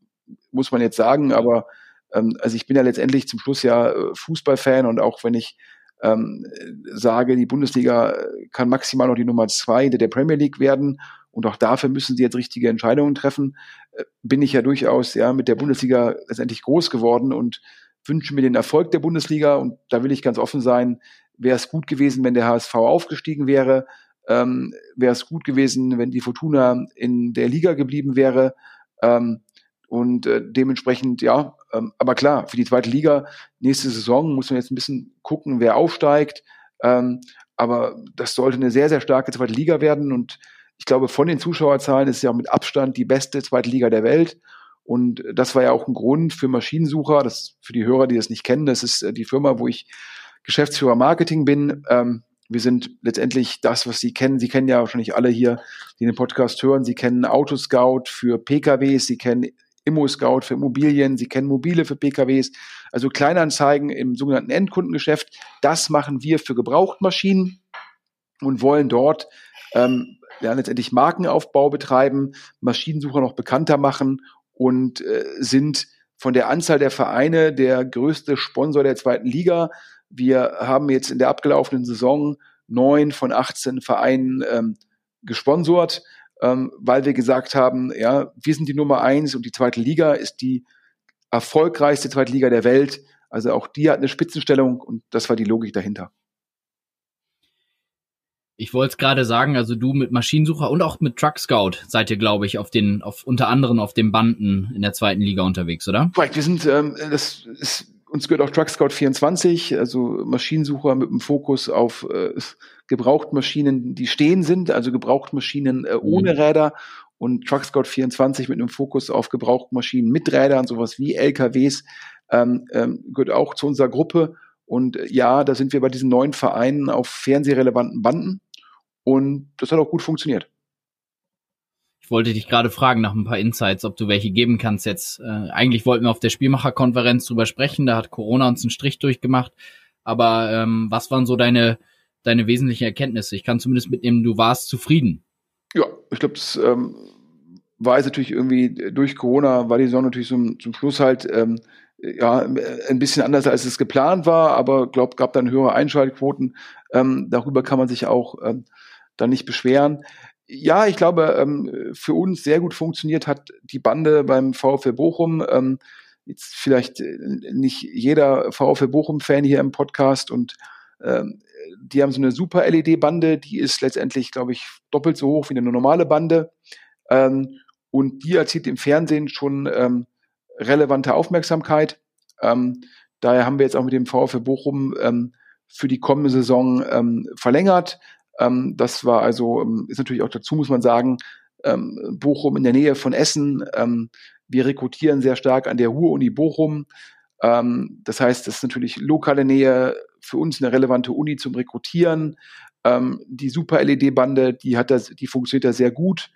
muss man jetzt sagen. Aber ähm, also ich bin ja letztendlich zum Schluss ja äh, Fußballfan und auch wenn ich ähm, sage, die Bundesliga kann maximal noch die Nummer zwei der Premier League werden und auch dafür müssen sie jetzt richtige Entscheidungen treffen, äh, bin ich ja durchaus ja mit der Bundesliga letztendlich groß geworden und wünsche mir den Erfolg der Bundesliga und da will ich ganz offen sein, wäre es gut gewesen, wenn der HSV aufgestiegen wäre, ähm, wäre es gut gewesen, wenn die Fortuna in der Liga geblieben wäre. Ähm, und äh, dementsprechend, ja, ähm, aber klar, für die zweite Liga, nächste Saison muss man jetzt ein bisschen gucken, wer aufsteigt. Ähm, aber das sollte eine sehr, sehr starke zweite Liga werden. Und ich glaube, von den Zuschauerzahlen ist es ja auch mit Abstand die beste zweite Liga der Welt. Und das war ja auch ein Grund für Maschinensucher, das für die Hörer, die das nicht kennen, das ist äh, die Firma, wo ich Geschäftsführer Marketing bin. Ähm, wir sind letztendlich das, was Sie kennen. Sie kennen ja wahrscheinlich alle hier, die den Podcast hören. Sie kennen Autoscout für PKWs, Sie kennen Immo-Scout für Immobilien, Sie kennen Mobile für PKWs, also Kleinanzeigen im sogenannten Endkundengeschäft. Das machen wir für Gebrauchtmaschinen und wollen dort ähm, ja, letztendlich Markenaufbau betreiben, Maschinensucher noch bekannter machen und äh, sind von der Anzahl der Vereine der größte Sponsor der zweiten Liga. Wir haben jetzt in der abgelaufenen Saison neun von 18 Vereinen ähm, gesponsort ähm, weil wir gesagt haben, ja, wir sind die Nummer eins und die zweite Liga ist die erfolgreichste zweite Liga der Welt. Also auch die hat eine Spitzenstellung und das war die Logik dahinter. Ich wollte es gerade sagen, also du mit Maschinensucher und auch mit Truck Scout seid ihr, glaube ich, auf den, auf unter anderem auf den Banden in der zweiten Liga unterwegs, oder? Korrekt, wir sind, ähm, das ist uns gehört auch Truck Scout 24, also Maschinensucher mit dem Fokus auf äh, Gebrauchtmaschinen, die stehen sind, also Gebrauchtmaschinen äh, ohne mhm. Räder und Truck Scout 24 mit einem Fokus auf Gebrauchtmaschinen mit Rädern, sowas wie LKWs, ähm, ähm, gehört auch zu unserer Gruppe. Und äh, ja, da sind wir bei diesen neuen Vereinen auf fernsehrelevanten Banden und das hat auch gut funktioniert. Ich wollte dich gerade fragen nach ein paar Insights, ob du welche geben kannst jetzt. Äh, eigentlich wollten wir auf der Spielmacherkonferenz drüber sprechen, da hat Corona uns einen Strich durchgemacht. Aber ähm, was waren so deine, deine wesentlichen Erkenntnisse? Ich kann zumindest mitnehmen, du warst zufrieden. Ja, ich glaube, das ähm, war jetzt natürlich irgendwie durch Corona, war die Saison natürlich zum, zum Schluss halt ähm, ja ein bisschen anders, als es geplant war, aber glaube, gab dann höhere Einschaltquoten. Ähm, darüber kann man sich auch ähm, dann nicht beschweren ja, ich glaube, ähm, für uns sehr gut funktioniert hat die Bande beim VfL Bochum. Ähm, jetzt vielleicht äh, nicht jeder VfL Bochum-Fan hier im Podcast und ähm, die haben so eine super LED-Bande, die ist letztendlich, glaube ich, doppelt so hoch wie eine normale Bande. Ähm, und die erzielt im Fernsehen schon ähm, relevante Aufmerksamkeit. Ähm, daher haben wir jetzt auch mit dem VfL Bochum ähm, für die kommende Saison ähm, verlängert. Ähm, das war also, ähm, ist natürlich auch dazu, muss man sagen, ähm, Bochum in der Nähe von Essen. Ähm, wir rekrutieren sehr stark an der Ruhr-Uni Bochum. Ähm, das heißt, das ist natürlich lokale Nähe für uns eine relevante Uni zum Rekrutieren. Ähm, die Super-LED-Bande, die hat das, die funktioniert da sehr gut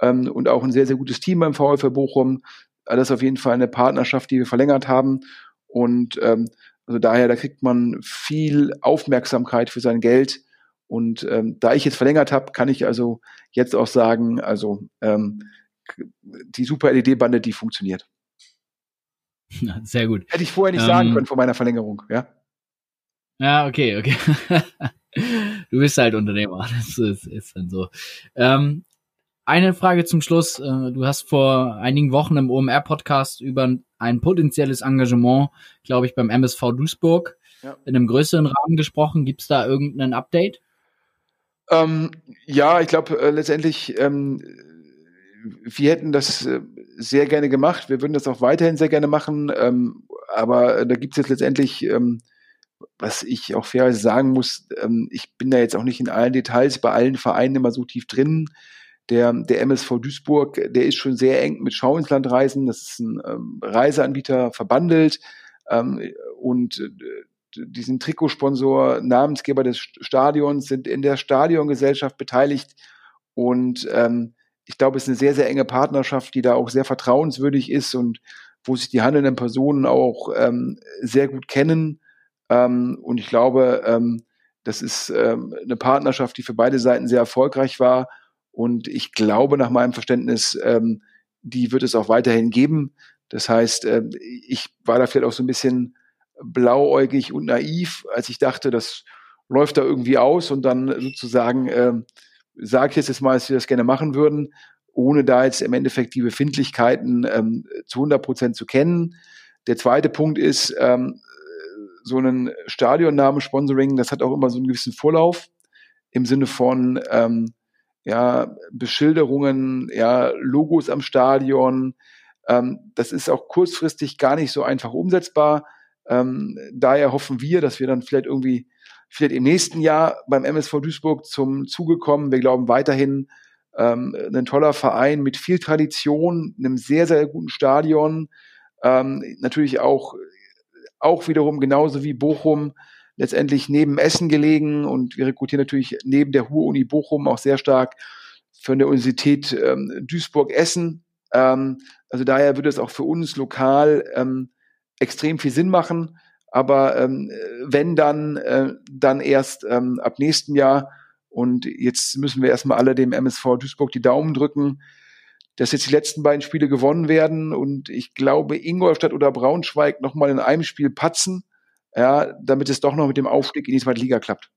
und auch ein sehr, sehr gutes Team beim VfL Bochum. alles auf jeden Fall eine Partnerschaft, die wir verlängert haben. Und ähm, also daher, da kriegt man viel Aufmerksamkeit für sein Geld. Und ähm, da ich jetzt verlängert habe, kann ich also jetzt auch sagen, also ähm, die Super LED-Bande, die funktioniert. Sehr gut. Hätte ich vorher nicht ähm, sagen können vor meiner Verlängerung, ja. Ja, okay, okay. du bist halt Unternehmer, das ist, ist dann so. Ähm, eine Frage zum Schluss. Äh, du hast vor einigen Wochen im OMR-Podcast über ein potenzielles Engagement, glaube ich, beim MSV Duisburg ja. in einem größeren Rahmen gesprochen. Gibt es da irgendein Update? Ähm, ja, ich glaube äh, letztendlich, ähm, wir hätten das äh, sehr gerne gemacht. Wir würden das auch weiterhin sehr gerne machen. Ähm, aber äh, da gibt es jetzt letztendlich, ähm, was ich auch fairerweise sagen muss, ähm, ich bin da jetzt auch nicht in allen Details bei allen Vereinen immer so tief drin. Der, der MSV Duisburg, der ist schon sehr eng mit Schau ins Land reisen. Das ist ein ähm, Reiseanbieter verbandelt. Und die sind Trikotsponsor, Namensgeber des Stadions, sind in der Stadiongesellschaft beteiligt. Und ähm, ich glaube, es ist eine sehr, sehr enge Partnerschaft, die da auch sehr vertrauenswürdig ist und wo sich die handelnden Personen auch ähm, sehr gut kennen. Ähm, und ich glaube, ähm, das ist ähm, eine Partnerschaft, die für beide Seiten sehr erfolgreich war. Und ich glaube, nach meinem Verständnis, ähm, die wird es auch weiterhin geben. Das heißt, äh, ich war da vielleicht auch so ein bisschen blauäugig und naiv, als ich dachte, das läuft da irgendwie aus und dann sozusagen äh, sage ich jetzt mal, dass wir das gerne machen würden, ohne da jetzt im Endeffekt die Befindlichkeiten ähm, zu 100 Prozent zu kennen. Der zweite Punkt ist, ähm, so ein Stadionname-Sponsoring, das hat auch immer so einen gewissen Vorlauf im Sinne von ähm, ja, Beschilderungen, ja, Logos am Stadion. Ähm, das ist auch kurzfristig gar nicht so einfach umsetzbar. Ähm, daher hoffen wir, dass wir dann vielleicht irgendwie, vielleicht im nächsten Jahr beim MSV Duisburg zum Zuge kommen. Wir glauben weiterhin, ähm, ein toller Verein mit viel Tradition, einem sehr, sehr guten Stadion, ähm, natürlich auch, auch wiederum genauso wie Bochum letztendlich neben Essen gelegen und wir rekrutieren natürlich neben der Ruhr-Uni Bochum auch sehr stark von der Universität ähm, Duisburg-Essen. Ähm, also daher würde es auch für uns lokal ähm, extrem viel Sinn machen. Aber ähm, wenn dann, äh, dann erst ähm, ab nächsten Jahr. Und jetzt müssen wir erstmal alle dem MSV Duisburg die Daumen drücken, dass jetzt die letzten beiden Spiele gewonnen werden. Und ich glaube, Ingolstadt oder Braunschweig nochmal in einem Spiel patzen, ja, damit es doch noch mit dem Aufstieg in die zweite Liga klappt.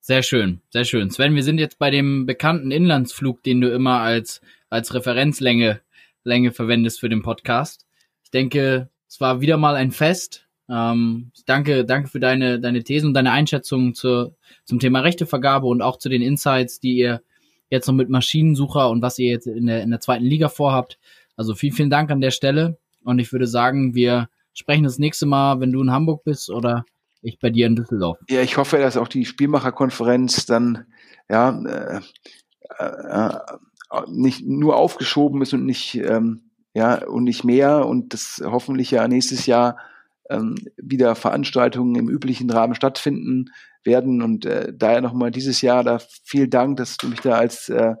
Sehr schön, sehr schön. Sven, wir sind jetzt bei dem bekannten Inlandsflug, den du immer als, als Referenzlänge Länge verwendest für den Podcast denke, es war wieder mal ein Fest. Ähm, danke, danke für deine, deine Thesen und deine Einschätzungen zur, zum Thema Rechtevergabe und auch zu den Insights, die ihr jetzt noch mit Maschinensucher und was ihr jetzt in der, in der zweiten Liga vorhabt. Also vielen, vielen Dank an der Stelle. Und ich würde sagen, wir sprechen das nächste Mal, wenn du in Hamburg bist oder ich bei dir in Düsseldorf. Ja, ich hoffe, dass auch die Spielmacherkonferenz dann ja äh, äh, nicht nur aufgeschoben ist und nicht ähm, ja, und nicht mehr und das hoffentlich ja nächstes Jahr ähm, wieder Veranstaltungen im üblichen Rahmen stattfinden werden. Und äh, daher nochmal dieses Jahr da vielen Dank, dass du mich da als äh,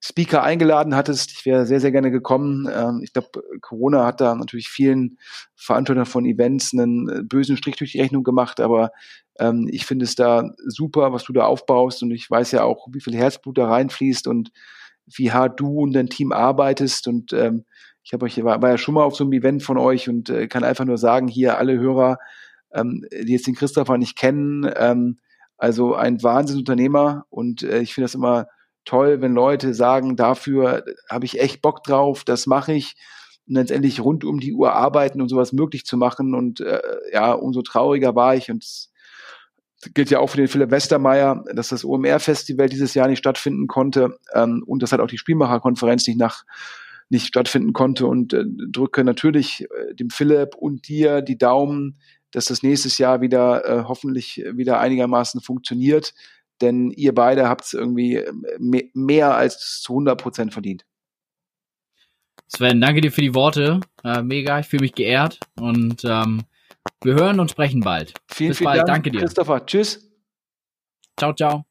Speaker eingeladen hattest. Ich wäre sehr, sehr gerne gekommen. Ähm, ich glaube, Corona hat da natürlich vielen Veranstaltern von Events einen äh, bösen Strich durch die Rechnung gemacht, aber ähm, ich finde es da super, was du da aufbaust und ich weiß ja auch, wie viel Herzblut da reinfließt und wie hart du und dein Team arbeitest und ähm, ich habe euch war, war ja schon mal auf so einem Event von euch und äh, kann einfach nur sagen, hier alle Hörer, ähm, die jetzt den Christopher nicht kennen, ähm, also ein Wahnsinnsunternehmer und äh, ich finde das immer toll, wenn Leute sagen, dafür habe ich echt Bock drauf, das mache ich. Und letztendlich rund um die Uhr arbeiten, um sowas möglich zu machen und äh, ja, umso trauriger war ich und gilt ja auch für den Philipp Westermeier, dass das OMR-Festival dieses Jahr nicht stattfinden konnte ähm, und das hat auch die Spielmacherkonferenz nicht nach nicht stattfinden konnte und äh, drücke natürlich äh, dem Philipp und dir die Daumen, dass das nächstes Jahr wieder äh, hoffentlich wieder einigermaßen funktioniert, denn ihr beide habt es irgendwie äh, mehr, mehr als zu 100 Prozent verdient. Sven, danke dir für die Worte. Äh, mega, ich fühle mich geehrt und ähm, wir hören und sprechen bald. Vielen, Bis vielen bald. Dank, danke dir. Christopher, tschüss. Ciao, ciao.